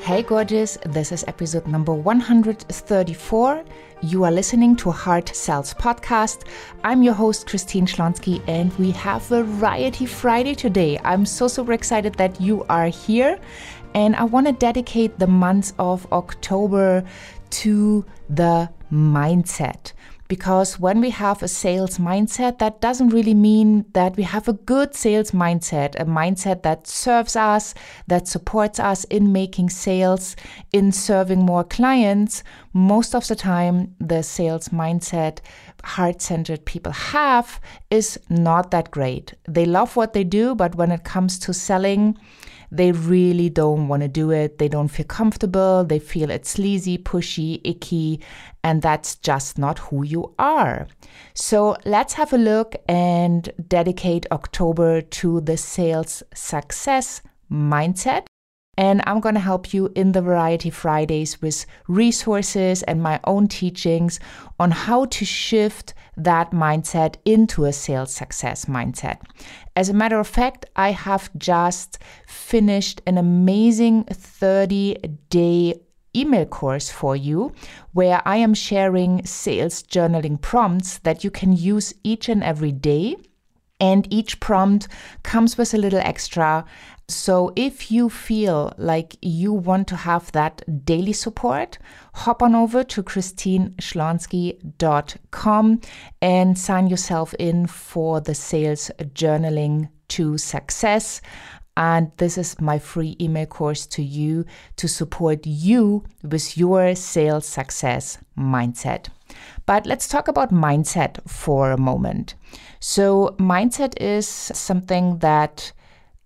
Hey, gorgeous, this is episode number 134. You are listening to Heart Sells Podcast. I'm your host, Christine Schlonski, and we have Variety Friday today. I'm so super excited that you are here, and I want to dedicate the month of October to the mindset because when we have a sales mindset, that doesn't really mean that we have a good sales mindset, a mindset that serves us, that supports us in making sales, in serving more clients. Most of the time, the sales mindset heart centered people have is not that great. They love what they do, but when it comes to selling, they really don't want to do it. They don't feel comfortable. They feel it's sleazy, pushy, icky, and that's just not who you are. So let's have a look and dedicate October to the sales success mindset. And I'm going to help you in the Variety Fridays with resources and my own teachings on how to shift that mindset into a sales success mindset. As a matter of fact, I have just finished an amazing 30 day email course for you where I am sharing sales journaling prompts that you can use each and every day. And each prompt comes with a little extra so if you feel like you want to have that daily support, hop on over to christineschlonski.com and sign yourself in for the sales journaling to success. And this is my free email course to you to support you with your sales success mindset. But let's talk about mindset for a moment. So, mindset is something that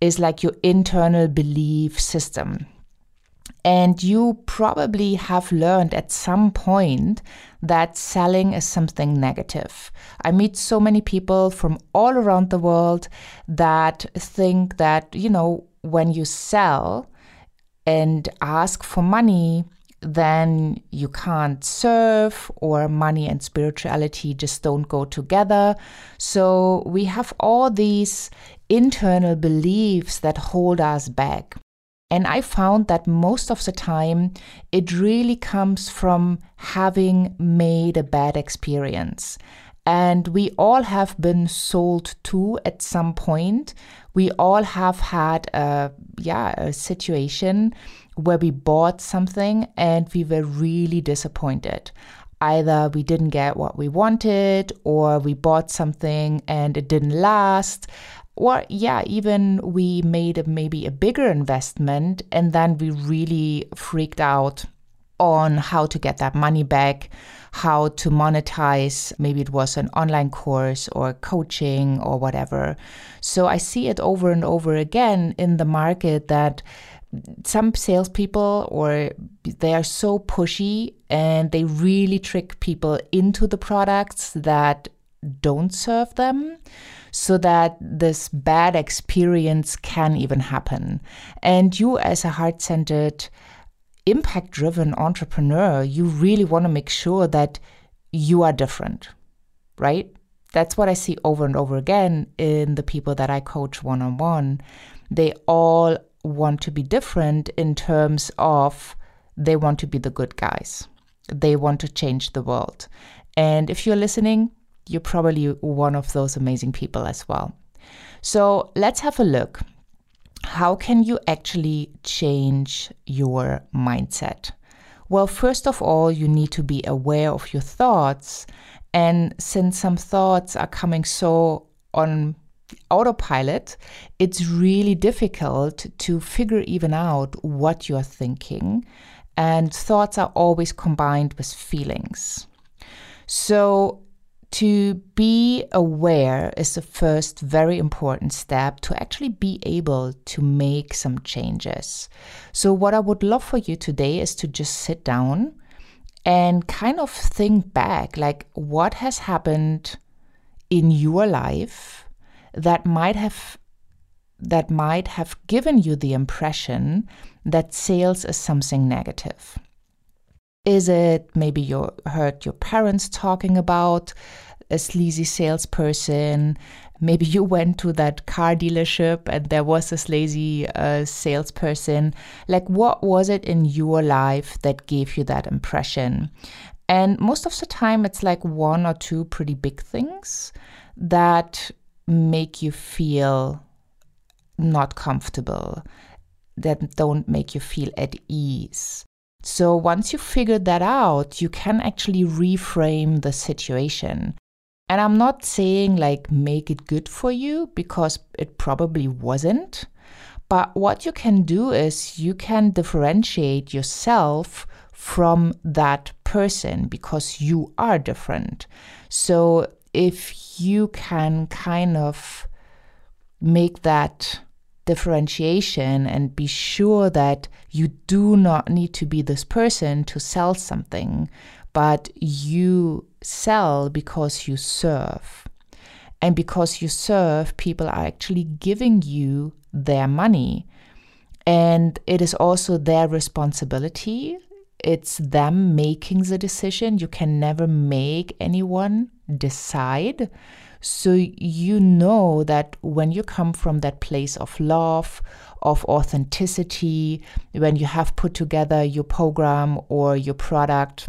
is like your internal belief system. And you probably have learned at some point that selling is something negative. I meet so many people from all around the world that think that, you know, when you sell and ask for money, then you can't serve, or money and spirituality just don't go together. So we have all these internal beliefs that hold us back. And I found that most of the time it really comes from having made a bad experience. And we all have been sold to at some point. We all have had a yeah, a situation where we bought something and we were really disappointed. Either we didn't get what we wanted, or we bought something and it didn't last, or yeah, even we made a, maybe a bigger investment and then we really freaked out on how to get that money back, how to monetize. Maybe it was an online course or coaching or whatever. So I see it over and over again in the market that some salespeople or they are so pushy and they really trick people into the products that don't serve them so that this bad experience can even happen. And you, as a heart centered, impact driven entrepreneur, you really want to make sure that you are different, right? That's what I see over and over again in the people that I coach one on one. They all want to be different in terms of they want to be the good guys. They want to change the world. And if you're listening, you're probably one of those amazing people as well. So let's have a look. How can you actually change your mindset? Well, first of all, you need to be aware of your thoughts. And since some thoughts are coming so on autopilot, it's really difficult to figure even out what you're thinking. And thoughts are always combined with feelings. So, to be aware is the first very important step to actually be able to make some changes. So, what I would love for you today is to just sit down and kind of think back like, what has happened in your life that might have that might have given you the impression that sales is something negative. Is it maybe you heard your parents talking about a sleazy salesperson? Maybe you went to that car dealership and there was this lazy uh, salesperson. Like, what was it in your life that gave you that impression? And most of the time, it's like one or two pretty big things that make you feel not comfortable, that don't make you feel at ease. So once you figure that out, you can actually reframe the situation. And I'm not saying like make it good for you because it probably wasn't. But what you can do is you can differentiate yourself from that person because you are different. So if you can kind of make that differentiation and be sure that you do not need to be this person to sell something, but you sell because you serve. And because you serve, people are actually giving you their money. And it is also their responsibility. It's them making the decision. You can never make anyone decide. So you know that when you come from that place of love, of authenticity, when you have put together your program or your product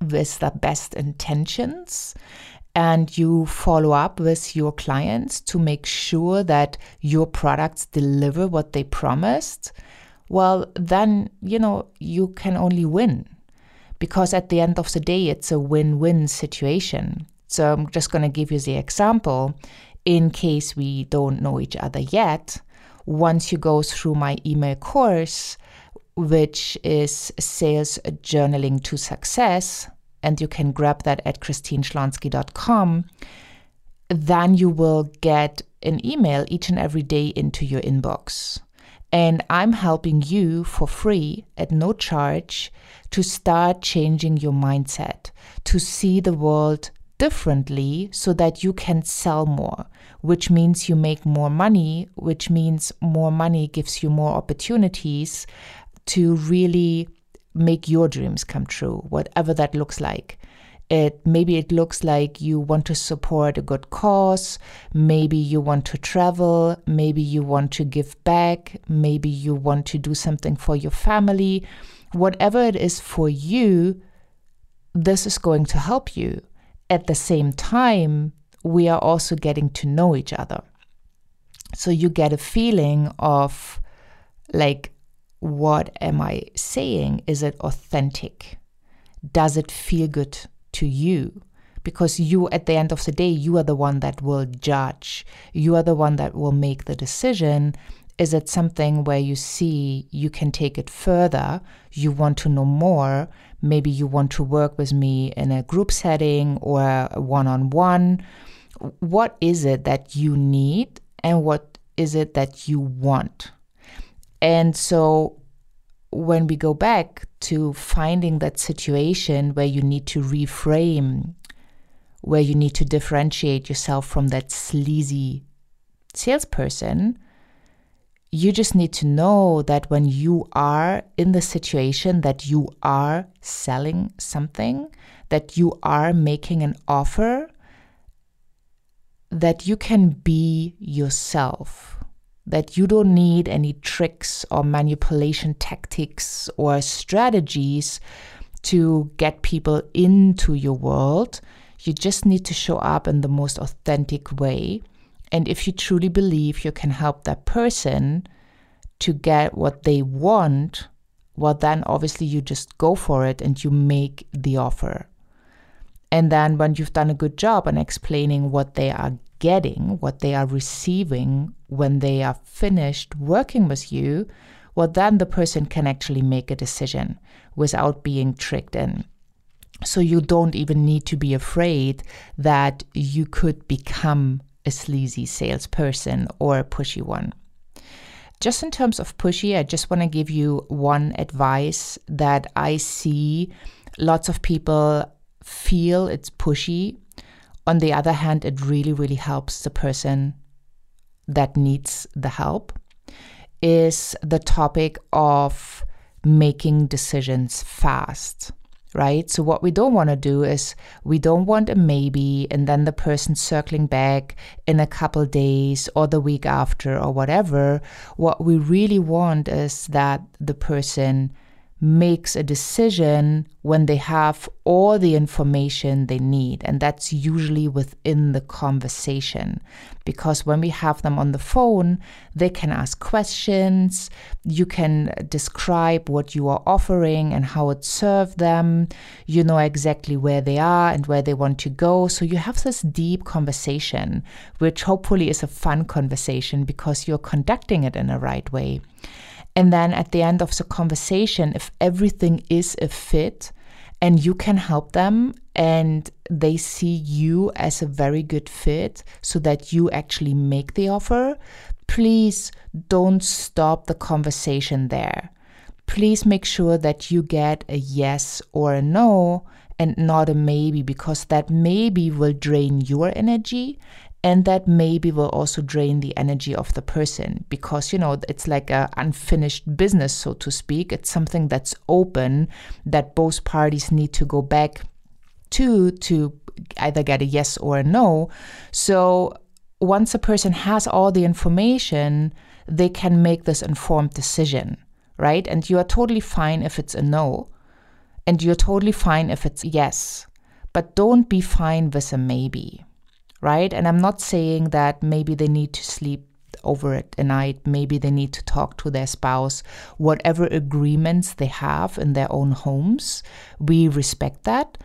with the best intentions and you follow up with your clients to make sure that your products deliver what they promised, well, then, you know, you can only win. Because at the end of the day, it's a win win situation. So I'm just going to give you the example in case we don't know each other yet. Once you go through my email course, which is Sales Journaling to Success, and you can grab that at christineschlonski.com, then you will get an email each and every day into your inbox. And I'm helping you for free at no charge to start changing your mindset, to see the world differently so that you can sell more, which means you make more money, which means more money gives you more opportunities to really make your dreams come true, whatever that looks like. It maybe it looks like you want to support a good cause, maybe you want to travel, maybe you want to give back, maybe you want to do something for your family. Whatever it is for you, this is going to help you at the same time, we are also getting to know each other. So you get a feeling of like, what am I saying? Is it authentic? Does it feel good to you? Because you, at the end of the day, you are the one that will judge. You are the one that will make the decision. Is it something where you see you can take it further? You want to know more? Maybe you want to work with me in a group setting or one on one. What is it that you need and what is it that you want? And so when we go back to finding that situation where you need to reframe, where you need to differentiate yourself from that sleazy salesperson, you just need to know that when you are in the situation that you are selling something, that you are making an offer, that you can be yourself, that you don't need any tricks or manipulation tactics or strategies to get people into your world. You just need to show up in the most authentic way and if you truly believe you can help that person to get what they want, well, then obviously you just go for it and you make the offer. And then when you've done a good job on explaining what they are getting, what they are receiving when they are finished working with you, well, then the person can actually make a decision without being tricked in. So you don't even need to be afraid that you could become a sleazy salesperson or a pushy one. Just in terms of pushy, I just want to give you one advice that I see lots of people feel it's pushy. On the other hand, it really, really helps the person that needs the help is the topic of making decisions fast. Right? So, what we don't want to do is we don't want a maybe and then the person circling back in a couple days or the week after or whatever. What we really want is that the person makes a decision when they have all the information they need. And that's usually within the conversation. Because when we have them on the phone, they can ask questions. You can describe what you are offering and how it served them. You know exactly where they are and where they want to go. So you have this deep conversation, which hopefully is a fun conversation because you're conducting it in the right way. And then at the end of the conversation, if everything is a fit and you can help them and they see you as a very good fit so that you actually make the offer, please don't stop the conversation there. Please make sure that you get a yes or a no and not a maybe because that maybe will drain your energy and that maybe will also drain the energy of the person because you know it's like a unfinished business so to speak. It's something that's open that both parties need to go back to to either get a yes or a no. So once a person has all the information they can make this informed decision right? And you are totally fine if it's a no and you're totally fine if it's yes. But don't be fine with a maybe right? And I'm not saying that maybe they need to sleep over it a night, maybe they need to talk to their spouse, whatever agreements they have in their own homes, we respect that.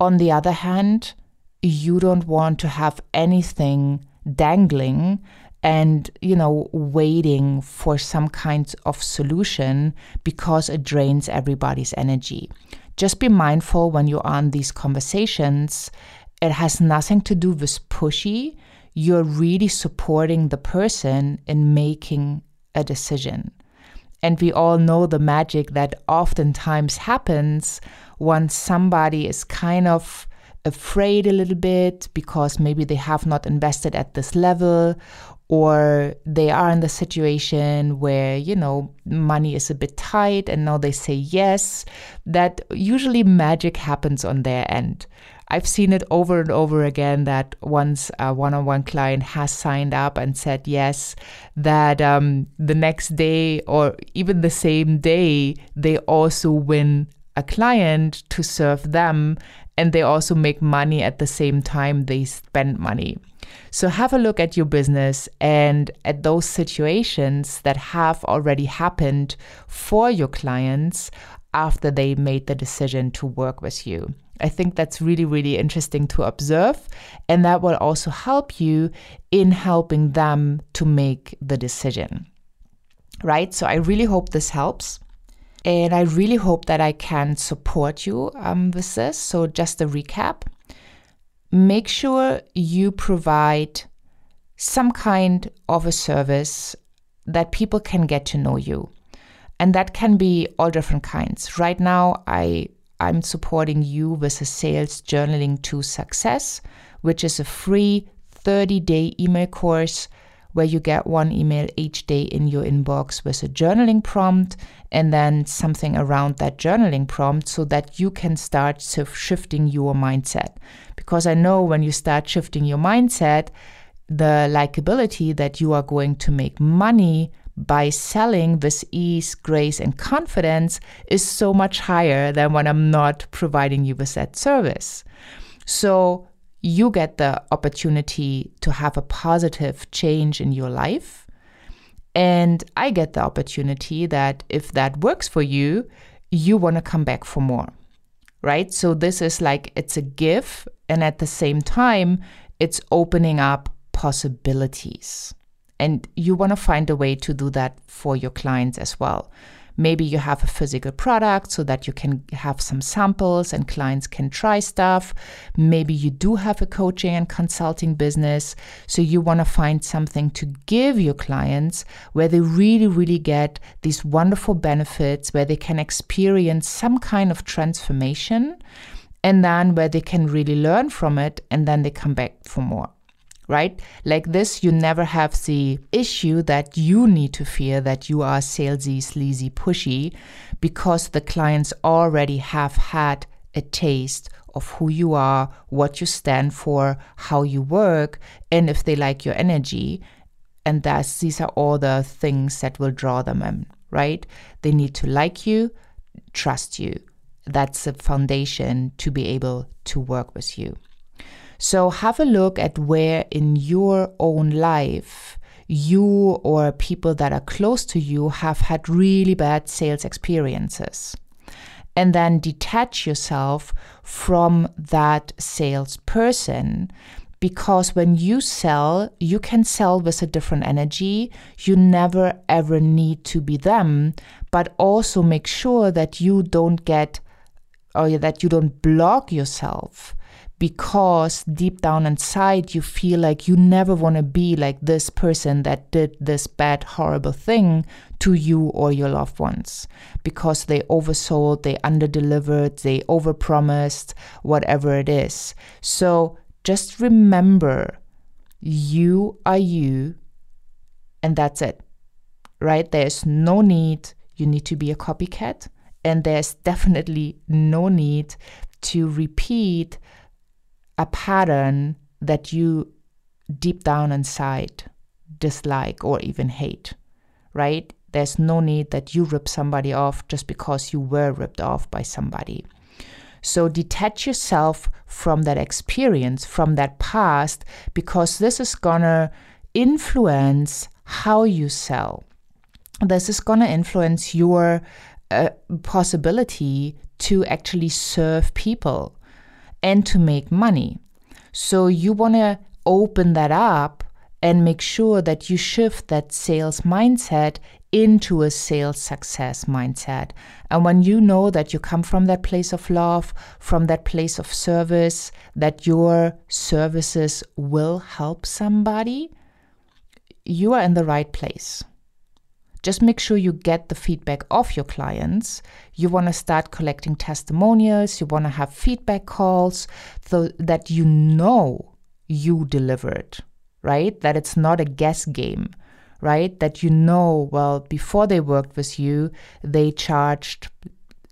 On the other hand, you don't want to have anything dangling and you know waiting for some kind of solution because it drains everybody's energy just be mindful when you're on these conversations it has nothing to do with pushy. You're really supporting the person in making a decision. And we all know the magic that oftentimes happens once somebody is kind of afraid a little bit because maybe they have not invested at this level or they are in the situation where you know money is a bit tight and now they say yes that usually magic happens on their end I've seen it over and over again that once a one on one client has signed up and said yes, that um, the next day or even the same day, they also win a client to serve them and they also make money at the same time they spend money. So have a look at your business and at those situations that have already happened for your clients after they made the decision to work with you. I think that's really, really interesting to observe. And that will also help you in helping them to make the decision. Right? So I really hope this helps. And I really hope that I can support you um, with this. So, just a recap make sure you provide some kind of a service that people can get to know you. And that can be all different kinds. Right now, I I'm supporting you with a sales journaling to success, which is a free 30 day email course where you get one email each day in your inbox with a journaling prompt and then something around that journaling prompt so that you can start shifting your mindset. Because I know when you start shifting your mindset, the likability that you are going to make money by selling with ease, grace, and confidence is so much higher than when I'm not providing you with that service. So you get the opportunity to have a positive change in your life. And I get the opportunity that if that works for you, you want to come back for more. Right? So this is like it's a give. And at the same time, it's opening up possibilities. And you want to find a way to do that for your clients as well. Maybe you have a physical product so that you can have some samples and clients can try stuff. Maybe you do have a coaching and consulting business. So you want to find something to give your clients where they really, really get these wonderful benefits, where they can experience some kind of transformation, and then where they can really learn from it and then they come back for more right? Like this, you never have the issue that you need to fear that you are salesy, sleazy, pushy, because the clients already have had a taste of who you are, what you stand for, how you work, and if they like your energy. And that's these are all the things that will draw them in, right? They need to like you, trust you. That's the foundation to be able to work with you. So have a look at where in your own life you or people that are close to you have had really bad sales experiences. And then detach yourself from that salesperson because when you sell, you can sell with a different energy. You never ever need to be them, but also make sure that you don't get or that you don't block yourself because deep down inside you feel like you never want to be like this person that did this bad, horrible thing to you or your loved ones because they oversold, they underdelivered, they overpromised, whatever it is. So just remember you are you, and that's it, right? There's no need, you need to be a copycat, and there's definitely no need to repeat a pattern that you deep down inside dislike or even hate, right? There's no need that you rip somebody off just because you were ripped off by somebody. So detach yourself from that experience, from that past, because this is gonna influence how you sell. This is gonna influence your uh, possibility to actually serve people and to make money. So you want to open that up and make sure that you shift that sales mindset into a sales success mindset. And when you know that you come from that place of love, from that place of service, that your services will help somebody, you are in the right place. Just make sure you get the feedback of your clients. You want to start collecting testimonials, you want to have feedback calls so that you know you delivered, right? That it's not a guess game, right? That you know, well, before they worked with you, they charged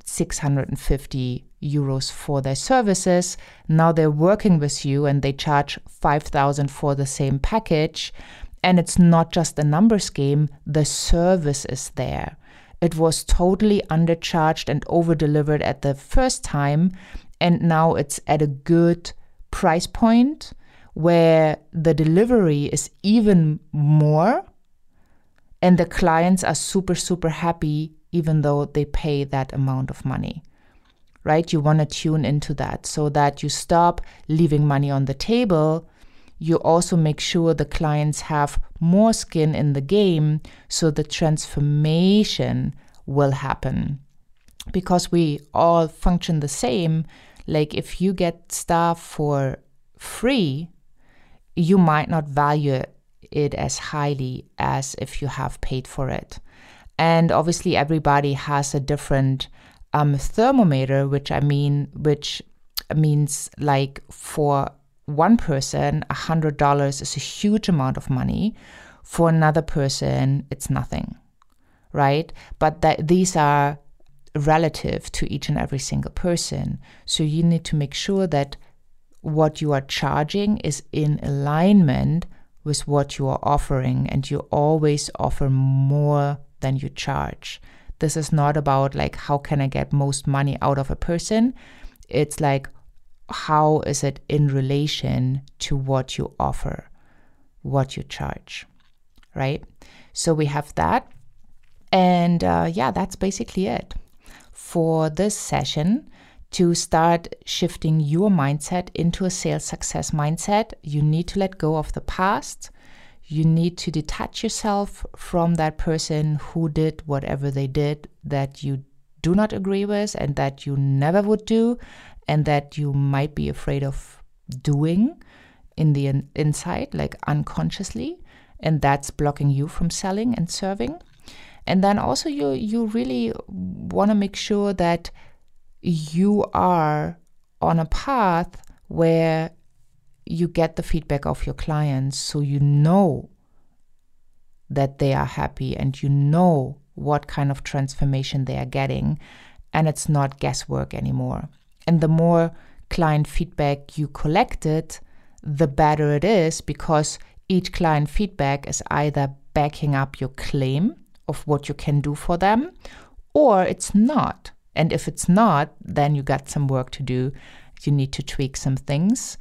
650 euros for their services. Now they're working with you and they charge 5000 for the same package. And it's not just a numbers game, the service is there. It was totally undercharged and over delivered at the first time, and now it's at a good price point where the delivery is even more, and the clients are super, super happy even though they pay that amount of money right? You want to tune into that so that you stop leaving money on the table you also make sure the clients have more skin in the game so the transformation will happen. Because we all function the same, like if you get stuff for free, you might not value it as highly as if you have paid for it. And obviously, everybody has a different um, thermometer, which I mean, which means like for one person, $100 is a huge amount of money. For another person, it's nothing, right? But that these are relative to each and every single person. So you need to make sure that what you are charging is in alignment with what you are offering, and you always offer more than you charge. This is not about like, how can I get most money out of a person? It's like, how is it in relation to what you offer, what you charge, right? So we have that. And uh, yeah, that's basically it for this session. To start shifting your mindset into a sales success mindset, you need to let go of the past. You need to detach yourself from that person who did whatever they did that you do not agree with and that you never would do and that you might be afraid of doing in the in- inside, like unconsciously, and that's blocking you from selling and serving. And then also you you really want to make sure that you are on a path where you get the feedback of your clients so you know that they are happy and you know what kind of transformation they are getting and it's not guesswork anymore. And the more client feedback you collected, the better it is because each client feedback is either backing up your claim of what you can do for them or it's not. And if it's not, then you got some work to do. You need to tweak some things.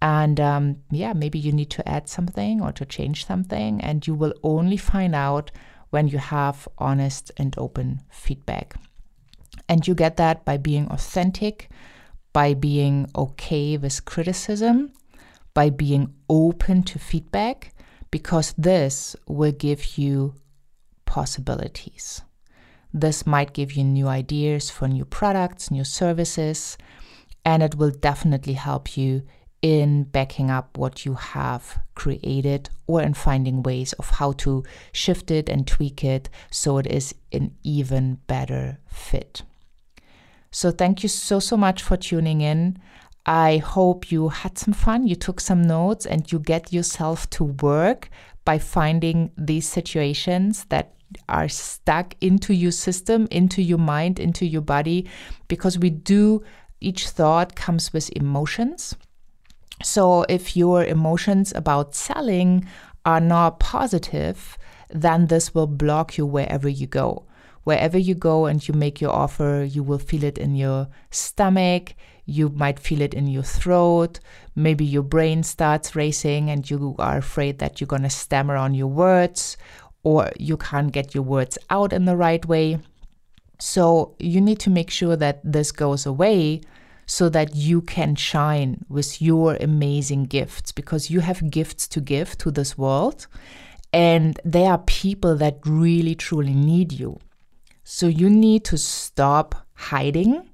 And um, yeah, maybe you need to add something or to change something. And you will only find out when you have honest and open feedback. And you get that by being authentic, by being okay with criticism, by being open to feedback, because this will give you possibilities. This might give you new ideas for new products, new services, and it will definitely help you in backing up what you have created or in finding ways of how to shift it and tweak it so it is an even better fit. So, thank you so, so much for tuning in. I hope you had some fun, you took some notes, and you get yourself to work by finding these situations that are stuck into your system, into your mind, into your body, because we do, each thought comes with emotions. So if your emotions about selling are not positive, then this will block you wherever you go. Wherever you go and you make your offer, you will feel it in your stomach, you might feel it in your throat, maybe your brain starts racing and you are afraid that you're going to stammer on your words or you can't get your words out in the right way. So you need to make sure that this goes away so that you can shine with your amazing gifts because you have gifts to give to this world and there are people that really truly need you. So you need to stop hiding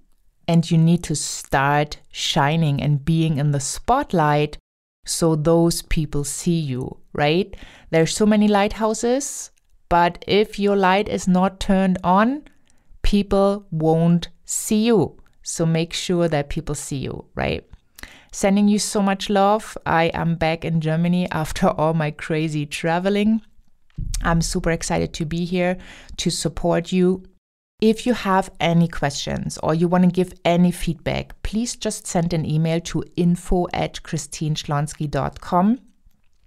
and you need to start shining and being in the spotlight so those people see you, right? There's so many lighthouses, but if your light is not turned on, people won't see you. So make sure that people see you, right? Sending you so much love. I am back in Germany after all my crazy traveling. I'm super excited to be here to support you. If you have any questions or you want to give any feedback, please just send an email to info at christineschlonski.com.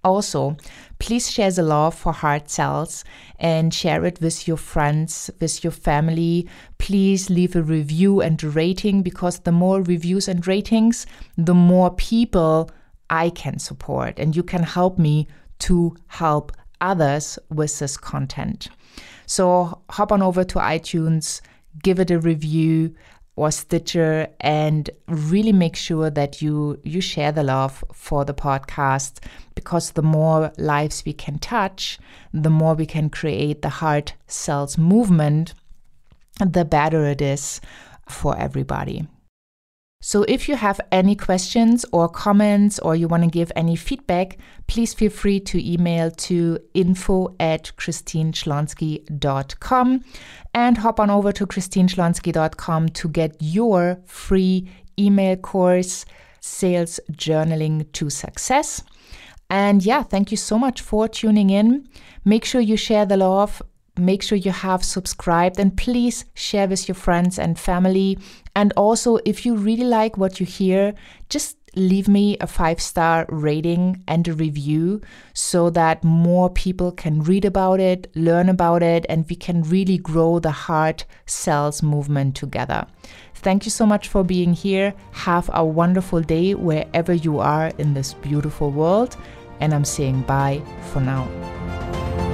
Also, please share the love for heart sells and share it with your friends, with your family. Please leave a review and rating because the more reviews and ratings, the more people I can support and you can help me to help others with this content. So hop on over to iTunes, give it a review or Stitcher and really make sure that you you share the love for the podcast because the more lives we can touch, the more we can create the heart sells movement, the better it is for everybody. So, if you have any questions or comments or you want to give any feedback, please feel free to email to info at christineschlonski.com and hop on over to christineschlonski.com to get your free email course, Sales Journaling to Success. And yeah, thank you so much for tuning in. Make sure you share the love make sure you have subscribed and please share with your friends and family. And also, if you really like what you hear, just leave me a five star rating and a review so that more people can read about it, learn about it, and we can really grow the heart sells movement together. Thank you so much for being here. Have a wonderful day wherever you are in this beautiful world. And I'm saying bye for now.